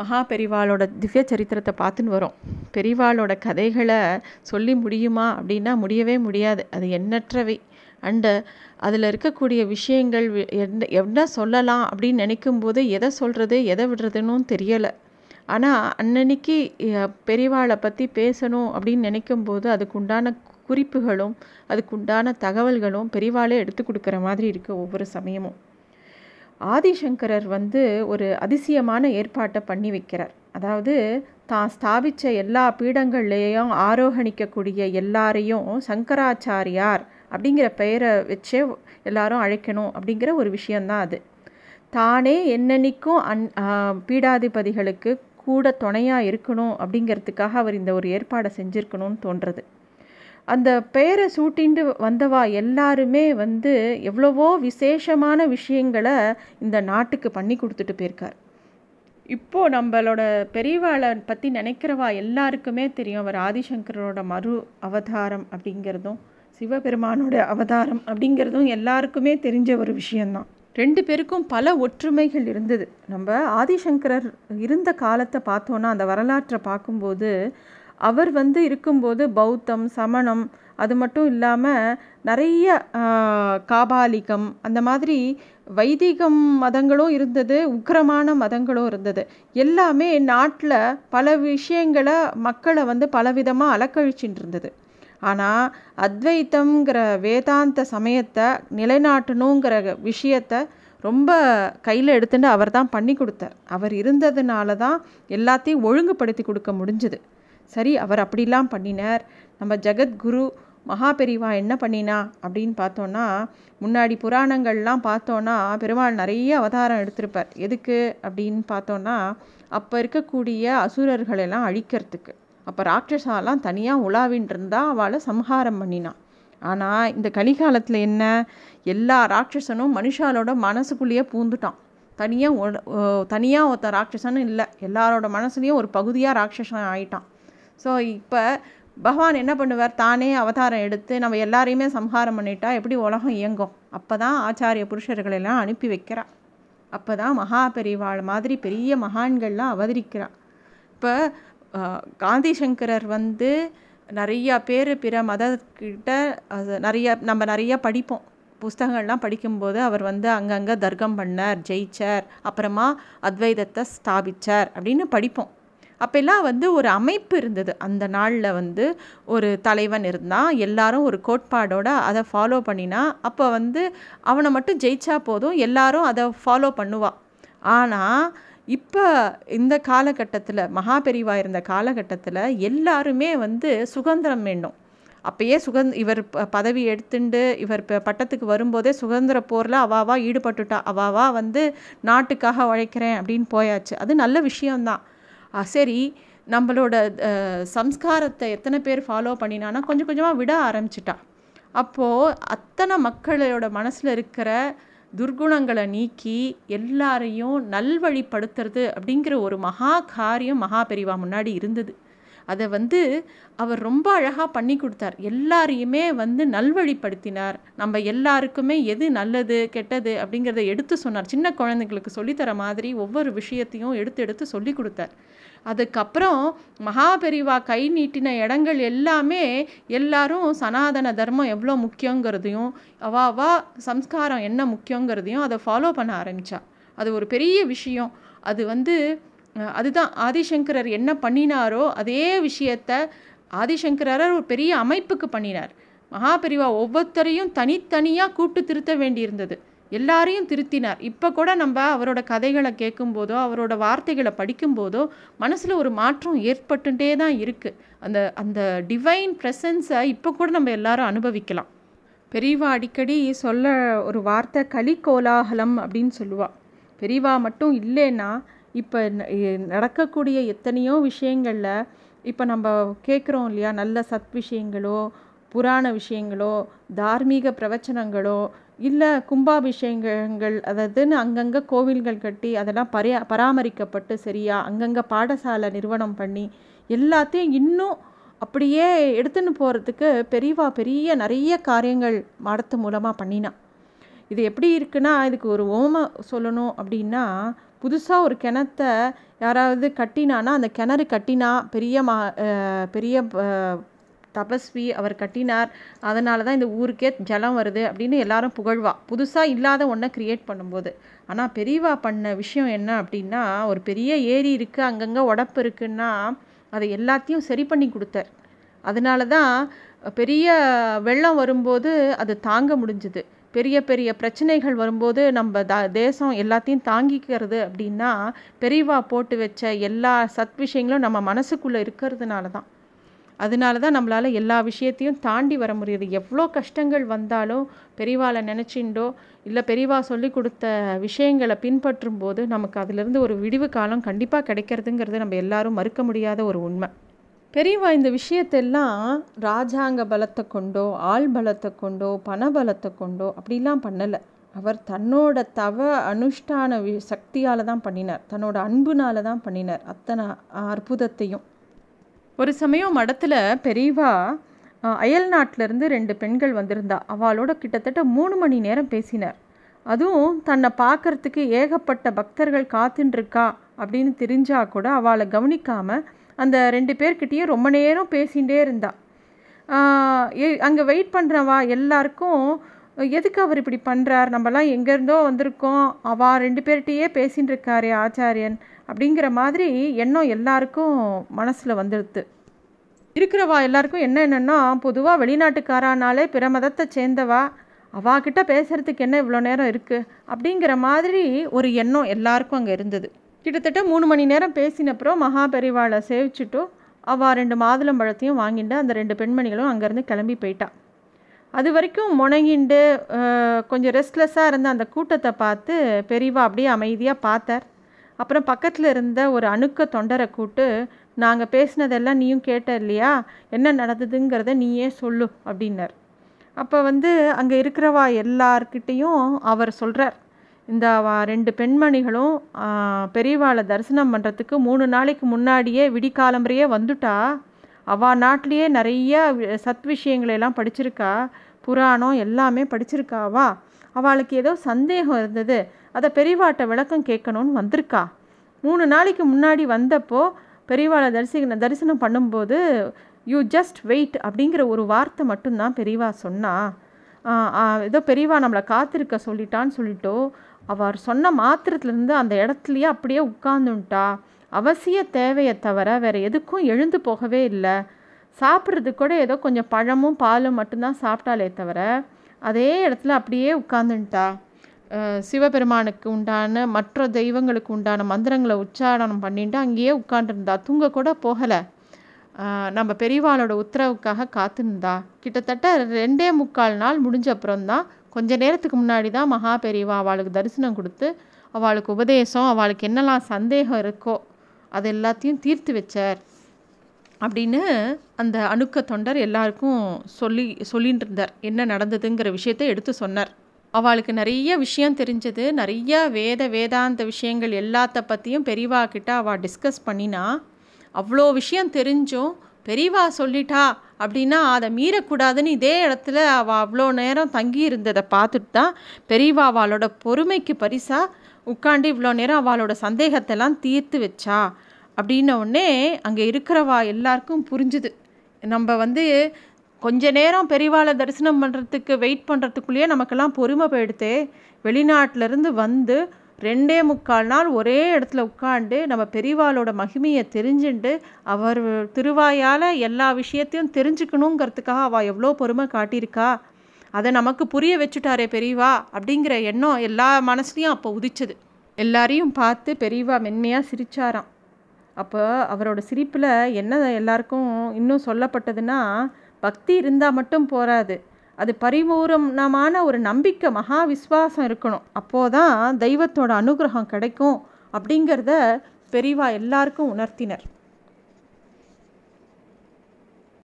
மகா பெரிவாளோட திவ்ய சரித்திரத்தை பார்த்துன்னு வரோம். பெரிவாளோட கதைகளை சொல்லி முடியுமா அப்படின்னா முடியவே முடியாது. அது எண்ணற்றவை. அண்டு அதில் இருக்கக்கூடிய விஷயங்கள் என்ன என்ன சொல்லலாம் அப்படின்னு நினைக்கும் போது எதை சொல்கிறது எதை விடுறதுன்னு தெரியலை. ஆனால் அன்னன்னைக்கு பெரிவாளை பற்றி பேசணும் அப்படின்னு நினைக்கும் போது அதுக்குண்டான குறிப்புகளும் அதுக்குண்டான தகவல்களும் பெரிவாளே எடுத்து கொடுக்குற மாதிரி இருக்குது ஒவ்வொரு சமயமும். ஆதிசங்கரர் வந்து ஒரு அதிசயமான ஏற்பாட்டை பண்ணி வைக்கிறார். அதாவது தான் ஸ்தாபித்த எல்லா பீடங்கள்லேயும் ஆரோகணிக்கக்கூடிய எல்லாரையும் சங்கராச்சாரியார் அப்படிங்கிற பெயரை வச்சே எல்லாரும் அழைக்கணும் அப்படிங்கிற ஒரு விஷயந்தான் அது. தானே என்னன்னைக்கும் அன் பீடாதிபதிகளுக்கு கூட துணையாக இருக்கணும் அப்படிங்கிறதுக்காக அவர் இந்த ஒரு ஏற்பாடை செஞ்சுருக்கணும்னு தோன்றது. அந்த பெயரை சூட்டிண்டு வந்தவா எல்லாருமே வந்து எவ்வளவோ விசேஷமான விஷயங்களை இந்த நாட்டுக்கு பண்ணி கொடுத்துட்டு போயிருக்கார். இப்போது நம்மளோட பெரியவாளை பற்றி நினைக்கிறவா எல்லாருக்குமே தெரியும். அவர் ஆதிசங்கரோட மறு அவதாரம் அப்படிங்கிறதும் சிவபெருமானோட அவதாரம் அப்படிங்கிறதும் எல்லாருக்குமே தெரிஞ்ச ஒரு விஷயந்தான். ரெண்டு பேருக்கும் பல ஒற்றுமைகள் இருந்தது. நம்ம ஆதிசங்கரர் இருந்த காலத்தை பார்த்தோன்னா அந்த வரலாற்றை பார்க்கும்போது அவர் வந்து இருக்கும்போது பௌத்தம் சமணம் அது மட்டும் இல்லாமல் நிறைய காபாலிகம் அந்த மாதிரி வைதிகம் மதங்களும் இருந்தது உக்கிரமான மதங்களும் இருந்தது. எல்லாமே நாட்டில் பல விஷயங்களை மக்களை வந்து பலவிதமாக அலக்கழிச்சுட்டு இருந்தது ஆனால் அத்வைத்தங்கிற வேதாந்த சமயத்தை நிலைநாட்டணுங்கிற விஷயத்தை ரொம்ப கையில் எடுத்துட்டு அவர் தான் பண்ணி கொடுத்தார். அவர் இருந்ததுனால தான் எல்லாத்தையும் ஒழுங்குபடுத்தி கொடுக்க முடிஞ்சுது. சரி அவர் அப்படிலாம் பண்ணினார். நம்ம ஜெகத்குரு மகாபெரிவா என்ன பண்ணினா அப்படின்னு பார்த்தோன்னா முன்னாடி புராணங்கள்லாம் பார்த்தோன்னா பெருமாள் நிறைய அவதாரம் எடுத்திருப்பார். எதுக்கு அப்படின்னு பார்த்தோன்னா அப்போ இருக்கக்கூடிய அசுரர்களெல்லாம் அழிக்கிறதுக்கு. அப்போ ராட்சசாலாம் தனியாக உலாவின் இருந்தால் அவளை சம்ஹாரம் பண்ணினான் ஆனால் இந்த கலிகாலத்தில் என்ன? எல்லா ராட்சசனும் மனுஷாலோட மனசுக்குள்ளேயே பூந்துட்டான். தனியாக தனியாக ஒருத்த ராட்சசனும் இல்லை. எல்லாரோட மனசுலேயும் ஒரு பகுதியாக ராட்சசன் ஆயிட்டான். ஸோ இப்போ பகவான் என்ன பண்ணுவார்? தானே அவதாரம் எடுத்து நம்ம எல்லாரையுமே சம்ஹாரம் பண்ணிட்டா எப்படி உலகம் இயங்கும்? அப்போ தான் ஆச்சாரிய புருஷர்களெல்லாம் அனுப்பி வைக்கிறா. அப்போ தான் மகா பெரிவாள் மாதிரி பெரிய மகான்கள்லாம் அவதரிக்கிறா இப்போ காந்தி சங்கரர் வந்து நிறையா பேர் பிற மதக்கிட்ட அது நிறைய நம்ம நிறையா படிப்போம். புஸ்தகங்கள்லாம் படிக்கும்போது அவர் வந்து அங்கங்கே தர்க்கம் பண்ணார் ஜெயிச்சார் அப்புறமா அத்வைதத்தை ஸ்தாபித்தார் அப்படின்னு படிப்போம். அப்போல்லாம் வந்து ஒரு அமைப்பு இருந்தது. அந்த நாளில் வந்து ஒரு தலைவன் இருந்தால் எல்லாரும் ஒரு கோட்பாடோட அதை ஃபாலோ பண்ணினா அப்போ வந்து அவனை மட்டும் ஜெயிச்சா போதும். எல்லாரும் அதை ஃபாலோ பண்ணுவாள் ஆனால் இப்போ இந்த காலகட்டத்தில் மகாபெரிவா இருந்த காலகட்டத்தில் எல்லாருமே வந்து சுதந்திரம் வேண்டும் அப்பயே சுகந்த் இவர் பதவி எடுத்துண்டு இவர் பட்டத்துக்கு வரும்போதே சுதந்திர போரில் அவாவா ஈடுபட்டுட்டா. அவாவா வந்து நாட்டுக்காக உழைக்கிறேன் அப்படின்னு போயாச்சு. அது நல்ல விஷயம்தான். சரி நம்மளோட சம்ஸ்காரத்தை எத்தனை பேர் ஃபாலோ பண்ணினான்னா கொஞ்சம் கொஞ்சமாக விட ஆரம்பிச்சிட்டா. அப்போது அத்தனை மக்களோட மனசில் இருக்கிற துர்குணங்களை நீக்கி எல்லாரையும் நல்வழிப்படுத்துறது அப்படிங்கிற ஒரு மகா காரியம் மகா பெரிவா முன்னாடி இருந்தது. அதை வந்து அவர் ரொம்ப அழகாக பண்ணி கொடுத்தார். எல்லாரையுமே வந்து நல்வழிப்படுத்தினார். நம்ம எல்லாருக்குமே எது நல்லது கெட்டது அப்படிங்கிறத எடுத்து சொன்னார். சின்ன குழந்தைங்களுக்கு சொல்லித்தர மாதிரி ஒவ்வொரு விஷயத்தையும் எடுத்து எடுத்து சொல்லி கொடுத்தார். அதுக்கப்புறம் மகாபெரிவா கை நீட்டின இடங்கள் எல்லாமே எல்லாரும் சனாதன தர்மம் எவ்வளோ முக்கியங்கிறதையும் அவாவா சம்ஸ்காரம் என்ன முக்கியங்கிறதையும் அதை ஃபாலோ பண்ண ஆரம்பித்தா அது ஒரு பெரிய விஷயம். அது வந்து அதுதான் ஆதிசங்கரர் என்ன பண்ணினாரோ அதே விஷயத்த ஆதிசங்கரர் ஒரு பெரிய அமைப்புக்கு பண்ணினார். மகாபெரிவா ஒவ்வொருத்தரையும் தனித்தனியாக கூப்பிட்டு திருத்த வேண்டியிருந்தது. எல்லாரையும் திருத்தினார். இப்போ கூட நம்ம அவரோட கதைகளை கேட்கும்போதோ அவரோட வார்த்தைகளை படிக்கும்போதோ மனசில் ஒரு மாற்றம் ஏற்பட்டுட்டே தான் இருக்குது அந்த அந்த டிவைன் ப்ரெசன்ஸை இப்போ கூட நம்ம எல்லாரும் அனுபவிக்கலாம். பெரியவா அடிக்கடி சொல்ல ஒரு வார்த்தை களி கோலாகலம் அப்படின்னு சொல்லுவாள் பெரியவா மட்டும் இல்லைன்னா இப்போ நடக்கக்கூடிய எத்தனையோ விஷயங்களில் இப்போ நம்ம கேட்குறோம் இல்லையா? நல்ல சத் விஷயங்களோ புராண விஷயங்களோ தார்மீக பிரவச்சனங்களோ இல்லை கும்பாபிஷேகங்கள் அதாவதுன்னு அங்கங்கே கோவில்கள் கட்டி அதெல்லாம் பரியா பராமரிக்கப்பட்டு சரியா அங்கங்கே பாடசாலை நிறுவனம் பண்ணி எல்லாத்தையும் இன்னும் அப்படியே எடுத்துன்னு போகிறதுக்கு பெரியவா பெரிய நிறைய காரியங்கள் மடத்து மூலமாக பண்ணினான் இது எப்படி இருக்குன்னா இதுக்கு ஒரு ஓம சொல்லணும் அப்படின்னா புதுசாக ஒரு கிணத்த யாராவது கட்டினான்னா அந்த கிணறு கட்டினா பெரிய மா பெரிய தபஸ்வி அவர் கட்டினார். அதனால தான் இந்த ஊருக்கே ஜலம் வருது அப்படின்னு எல்லாரும் புகழ்வா. புதுசாக இல்லாத ஒன்றை க்ரியேட் பண்ணும்போது. ஆனால் பெரியவா பண்ண விஷயம் என்ன அப்படின்னா ஒரு பெரிய ஏரி இருக்குது அங்கங்கே உடப்பு இருக்குன்னா அதை எல்லாத்தையும் சரி பண்ணி கொடுத்தார். அதனால தான் பெரிய வெள்ளம் வரும்போது அது தாங்க முடிஞ்சுது. பெரிய பெரிய பிரச்சனைகள் வரும்போது நம்ம த தேசம் எல்லாத்தையும் தாங்கிக்கிறது அப்படின்னா பெரியவா போட்டு வச்ச எல்லா சத் விஷயங்களும் நம்ம மனசுக்குள்ளே இருக்கிறதுனால தான் அதனால தான் நம்மளால் எல்லா விஷயத்தையும் தாண்டி வர முடியுது. எவ்வளோ கஷ்டங்கள் வந்தாலும் பெரியவாளை நினச்சிண்டோ இல்லை பெரியவா சொல்லி கொடுத்த விஷயங்களை பின்பற்றும் போது நமக்கு அதிலிருந்து ஒரு விடிவு காலம் கண்டிப்பாக கிடைக்கிறதுங்கிறது நம்ம எல்லாரும் மறுக்க முடியாத ஒரு உண்மை. பெரியவா இந்த விஷயத்தெல்லாம் ராஜாங்க பலத்தை கொண்டோ ஆள் பலத்தை கொண்டோ பண பலத்தை கொண்டோ அப்படிலாம் பண்ணலை. அவர் தன்னோட தவ அனுஷ்டான வி சக்தியால் தான் பண்ணினார். தன்னோட அன்புனால தான் பண்ணினார் அத்தனை அற்புதத்தையும். ஒரு சமயம் மடத்தில் பெரியவா அயல் நாட்டிலேருந்து ரெண்டு பெண்கள் வந்திருந்தா. அவளோட கிட்டத்தட்ட மூணு மணி நேரம் பேசினார். அதுவும் தன்னை பார்க்கறதுக்கு ஏகப்பட்ட பக்தர்கள் காத்துட்டுருக்கா அப்படின்னு தெரிஞ்சால் கூட அவளை கவனிக்காமல் அந்த ரெண்டு பேர்கிட்டயும் ரொம்ப நேரம் பேசிகிட்டே இருந்தா. அங்கே வெயிட் பண்ணுறவா எல்லாருக்கும் எதுக்கு அவர் இப்படி பண்ணுறார் நம்மலாம் எங்கேருந்தோ வந்திருக்கோம். அவா ரெண்டு பேர்கிட்டயே பேசின்னு இருக்காரே ஆச்சாரியன். அப்படிங்கிற மாதிரி எண்ணம் எல்லாருக்கும் மனசில் வந்துடுது இருக்கிறவா எல்லாருக்கும் என்ன என்னென்னா பொதுவாக வெளிநாட்டுக்காரானாலே பிற மதத்தை சேர்ந்தவா. அவாக்கிட்ட பேசுகிறதுக்கு என்ன இவ்வளோ நேரம் இருக்குது அப்படிங்கிற மாதிரி ஒரு எண்ணம் எல்லாருக்கும் அங்கே இருந்தது. கிட்டத்தட்ட மூணு மணி நேரம் பேசினப்புறம் மகாபெரிவாளை சேவிச்சுட்டு அவள் ரெண்டு மாதுளம்பழத்தையும் வாங்கிட்டு அந்த ரெண்டு பெண்மணிகளும் அங்கேருந்து கிளம்பி போயிட்டா. அது வரைக்கும் முணங்கிண்டு கொஞ்சம் ரெஸ்ட்லெஸ்ஸாக இருந்த அந்த கூட்டத்தை பார்த்து பெரியவா அப்படியே அமைதியாக பார்த்தார். அப்புறம் பக்கத்தில் இருந்த ஒரு அணுக்க தொண்டரை கூட்டு நாங்கள் பேசினதெல்லாம் நீயும் கேட்ட இல்லையா? என்ன நடந்ததுங்கிறத நீயே சொல்லு அப்படின்னார். அப்போ வந்து அங்கே இருக்கிறவா எல்லார்கிட்டேயும் அவர் சொல்கிறார் இந்த ரெண்டு பெண்மணிகளும் பெரியவாளை தரிசனம் பண்ணுறதுக்கு மூணு நாளைக்கு முன்னாடியே விடிக்காலம்பரையே வந்துட்டா. அவள் நாட்டிலேயே நிறைய சத் விஷயங்களையெல்லாம் படிச்சிருக்கா. புராணம் எல்லாமே படிச்சிருக்காவா அவளுக்கு ஏதோ சந்தேகம் இருந்தது. அதை பெரியவாட்ட விளக்கம் கேட்கணும்னு வந்திருக்கா. மூணு நாளைக்கு முன்னாடி வந்தப்போ பெரியவாளை தரிசி தரிசனம் பண்ணும்போது யூ ஜஸ்ட் வெயிட் அப்படிங்கிற ஒரு வார்த்தை மட்டும்தான் பெரியவா சொன்னா. ஏதோ பெரியவா நம்மளை காத்திருக்க சொல்லிட்டான்னு சொல்லிட்டோ. அவர் சொன்ன மாத்திரத்துலேருந்து அந்த இடத்துலையே அப்படியே உட்காந்துட்டா அவசிய தேவையை தவிர வேறு எதுக்கும் எழுந்து போகவே இல்லை. சாப்பிட்றதுக்கு கூட ஏதோ கொஞ்சம் பழமும் பாலும் மட்டும்தான் சாப்பிட்டாலே தவிர அதே இடத்துல அப்படியே உட்காந்துட்டா சிவபெருமானுக்கு உண்டான மற்ற தெய்வங்களுக்கு உண்டான மந்திரங்களை உச்சாரணம் பண்ணிட்டு அங்கேயே உட்காண்டிருந்தா தூங்க கூட போகலை. நம்ம பெரியவாளோட உத்தரவுக்காக காத்திருந்தா. கிட்டத்தட்ட ரெண்டே முக்கால் நாள் முடிஞ்ச அப்புறம்தான் கொஞ்ச நேரத்துக்கு முன்னாடி தான் மகா பெரியவா அவளுக்கு தரிசனம் கொடுத்து அவளுக்கு உபதேசம் அவளுக்கு என்னெல்லாம் சந்தேகம் இருக்கோ அது எல்லாத்தையும் தீர்த்து வச்சார். அப்படின்னு அந்த அணுக்க தொண்டர் எல்லாருக்கும் சொல்லி சொல்லிட்டு இருந்தார். என்ன நடந்ததுங்கிற விஷயத்தை எடுத்து சொன்னார். அவளுக்கு நிறைய விஷயம் தெரிஞ்சது. நிறைய வேத வேதாந்த விஷயங்கள் எல்லாத்த பற்றியும் பெரியவா கிட்ட அவள் டிஸ்கஸ் பண்ணினா அவ்வளோ விஷயம் தெரிஞ்சும் பெரியவா சொல்லிட்டா அப்படின்னா அதை மீறக்கூடாதுன்னு இதே இடத்துல அவள் அவ்வளோ நேரம் தங்கி இருந்ததை பார்த்துட்டு தான் பெரியவா அவளோட பொறுமைக்கு பரிசாக உட்காந்து இவ்வளோ நேரம் அவளோட சந்தேகத்தெல்லாம் தீர்த்து வச்சா அப்படின்ன உடனே அங்கே இருக்கிறவா எல்லாருக்கும் புரிஞ்சுது. நம்ம வந்து கொஞ்ச நேரம் பெரியவாளை தரிசனம் பண்ணுறதுக்கு வெயிட் பண்ணுறதுக்குள்ளேயே நமக்கெல்லாம் பொறுமை போயிடுத்தே வெளிநாட்டிலேருந்து வந்து ரெண்டே முக்கால் நாள் ஒரே இடத்துல உட்காந்து நம்ம பெரியவாளோட மகிமையை தெரிஞ்சுண்டு அவர் திருவாயால் எல்லா விஷயத்தையும் தெரிஞ்சுக்கணுங்கிறதுக்காக அவள் எவ்வளோ பொறுமை காட்டியிருக்கா? அதை நமக்கு புரிய வச்சுட்டாரே பெரியவா அப்படிங்கிற எண்ணம் எல்லா மனசுலையும் அப்போ உதிச்சது. எல்லாரையும் பார்த்து பெரியவா மென்மையாக சிரிச்சாராம். அப்போ அவரோட சிரிப்பில் என்ன எல்லாருக்கும் இன்னும் சொல்லப்பட்டதுன்னா பக்தி இருந்தால் மட்டும் போராது. அது பரிபூரணமான ஒரு நம்பிக்கை மகா விஸ்வாசம் இருக்கணும். அப்போதான் தெய்வத்தோட அனுகிரகம் கிடைக்கும் அப்படிங்கிறத பெரிவா எல்லாருக்கும் உணர்த்தினர்.